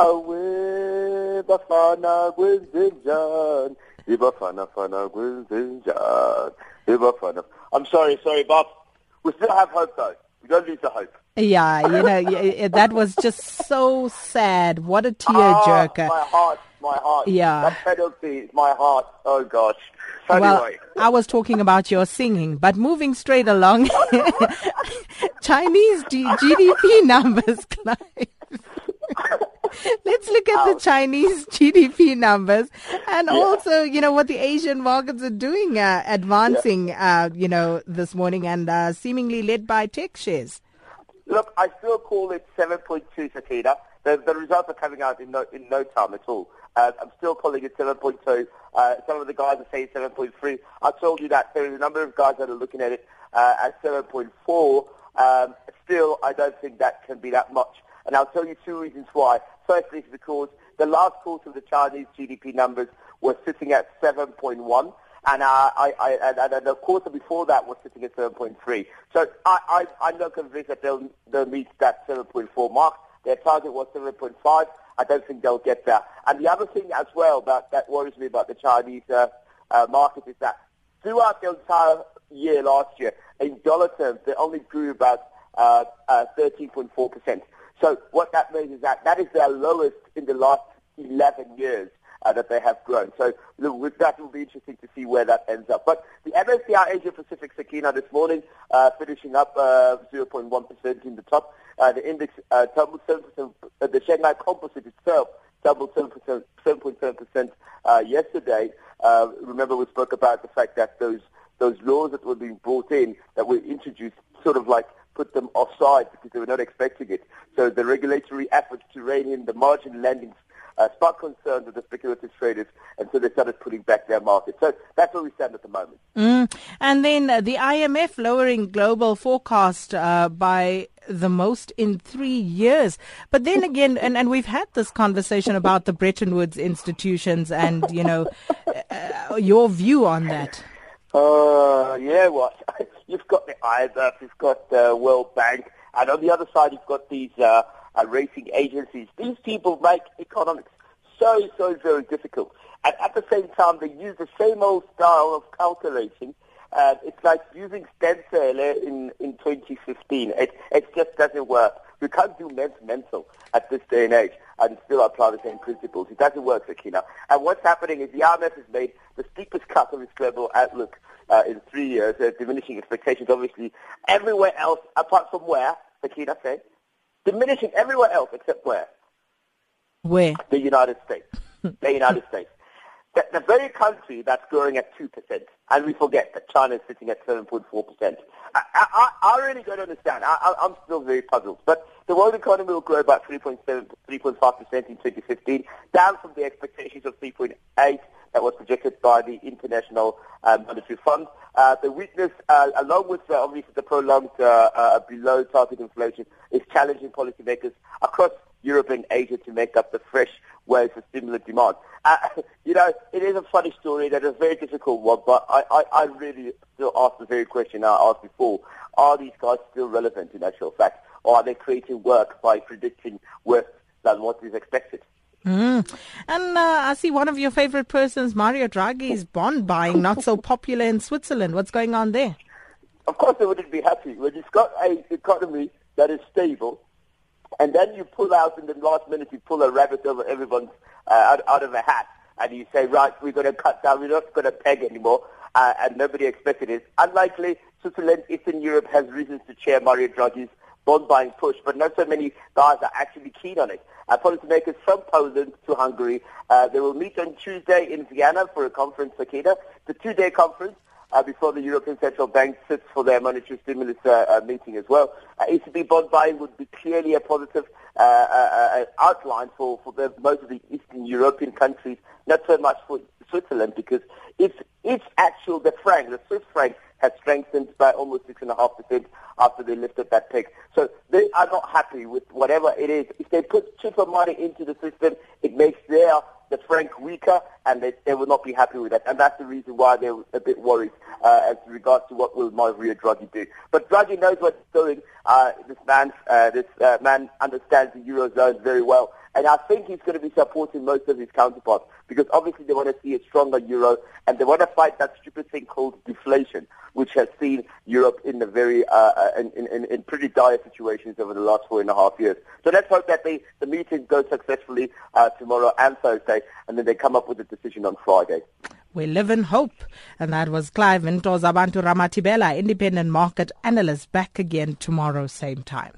awe bafana kwenzenjani? Ibafana fana kwenzenjani? Ibafana I'm sorry sorry Bob. We still have hope though. We don't lose the hope. Yeah, you know, that was just so sad. What a Ah, tearjerker. my heart my heart. Yeah. that penalty my heart. Oh gosh. Well, I was talking about your singing, but moving straight along, Chinese G- GDP numbers, Clive. Let's look at the Chinese GDP numbers and also, you know, what the Asian markets are doing, uh, advancing, uh, you know, this morning and uh, seemingly led by tech shares. Look, I still call it 7.2, Sakina. The, the results are coming out in no, in no time at all. Uh, I'm still calling it 7.2. Uh, some of the guys are saying 7.3. I told you that there is a number of guys that are looking at it uh, at 7.4. Um, still, I don't think that can be that much. And I'll tell you two reasons why. Firstly, because the last quarter of the Chinese GDP numbers were sitting at 7.1 and uh, I, I, and, and the quarter before that was sitting at 7.3. So I, I'm not convinced that they'll, they'll meet that 7.4 mark. Their target was 7.5. I don't think they'll get there. And the other thing as well that, that worries me about the Chinese uh, uh, market is that throughout the entire year last year, in dollar terms, they only grew about uh, uh, 13.4%. So what that means is that that is their lowest in the last 11 years uh, that they have grown. So look, that will be interesting to see where that ends up. But the MSCI Asia Pacific Sakina this morning uh, finishing up uh, 0.1% in the top. Uh, the index uh, tumbled 7%. Uh, the Shanghai Composite itself doubled 7%, 7.7% uh, yesterday. Uh, remember we spoke about the fact that those those laws that were being brought in that were introduced sort of like put them offside because they were not expecting it. So the regulatory efforts to rein in the margin lending uh, sparked concerns with the speculative traders, and so they started putting back their market. So that's where we stand at the moment. Mm. And then uh, the IMF lowering global forecast uh, by the most in three years. But then again, and, and we've had this conversation about the Bretton Woods institutions and, you know, uh, your view on that. Uh, yeah, well, you've got the IMF, you've got the World Bank, and on the other side you've got these uh, uh, rating agencies. These people make economics so, so very difficult. And at the same time, they use the same old style of calculating. Uh, it's like using stem cell in, in 2015. It, it just doesn't work. We can't do men's mental at this day and age and still apply the same principles. It doesn't work, Sakina. And what's happening is the IMF has made the steepest cut of its global outlook uh, in three years, uh, diminishing expectations, obviously, everywhere else, apart from where, Sakina said, diminishing everywhere else except where? Where? The United States. the United States. The, the very country that's growing at 2%, and we forget that China is sitting at 7.4%. I, I, I really don't understand. I, I, I'm still very puzzled. But the world economy will grow about 3.7, 3.5% in 2015, down from the expectations of 3.8 that was projected by the International uh, Monetary Fund. Uh, the weakness, uh, along with uh, obviously the prolonged uh, uh, below target inflation, is challenging policymakers across Europe and Asia to make up the fresh waves of stimulant demand. Uh, you know, it is a funny story. That is a very difficult one, but I, I, I really still ask the very question I asked before. Are these guys still relevant in actual fact, or are they creating work by predicting worse than what is expected? Mm. And uh, I see one of your favorite persons, Mario Draghi, is bond buying, not so popular in Switzerland. What's going on there? Of course, they wouldn't be happy when you've got an economy that is stable, and then you pull out in the last minute, you pull a rabbit over everyone's uh, out, out of a hat, and you say, right, we're going to cut down, we're not going to peg anymore, uh, and nobody expected it. Unlikely, Switzerland, Eastern Europe has reasons to chair Mario Draghi's bond buying push, but not so many guys are actually keen on it. Uh, policymakers from Poland to Hungary, uh, they will meet on Tuesday in Vienna for a conference, Sakina. A two-day conference uh, before the European Central Bank sits for their monetary stimulus uh, uh, meeting as well. Uh, ECB bond buying would be clearly a positive uh, outline for, for the, most of the Eastern European countries, not so much for Switzerland because it's, it's actual, the franc, the Swiss franc has strengthened by almost 6.5% after they lifted that peg. So they are not happy with whatever it is. If they put cheaper money into the system, it makes their the franc weaker, and they, they will not be happy with that. And that's the reason why they're a bit worried uh, as regards to what will Mario Draghi do. But Draghi knows what he's doing. Uh, this man, uh, this uh, man understands the eurozone very well, And I think he's going to be supporting most of his counterparts because obviously they want to see a stronger euro and they want to fight that stupid thing called deflation, which has seen Europe in a very uh, uh in, in, in pretty dire situations over the last four and a half years. So let's hope that they, the meeting goes successfully uh, tomorrow and Thursday, and then they come up with a decision on Friday. We live in hope. And that was Clive Ntozabantu Ramatibela, independent market analyst, back again tomorrow, same time.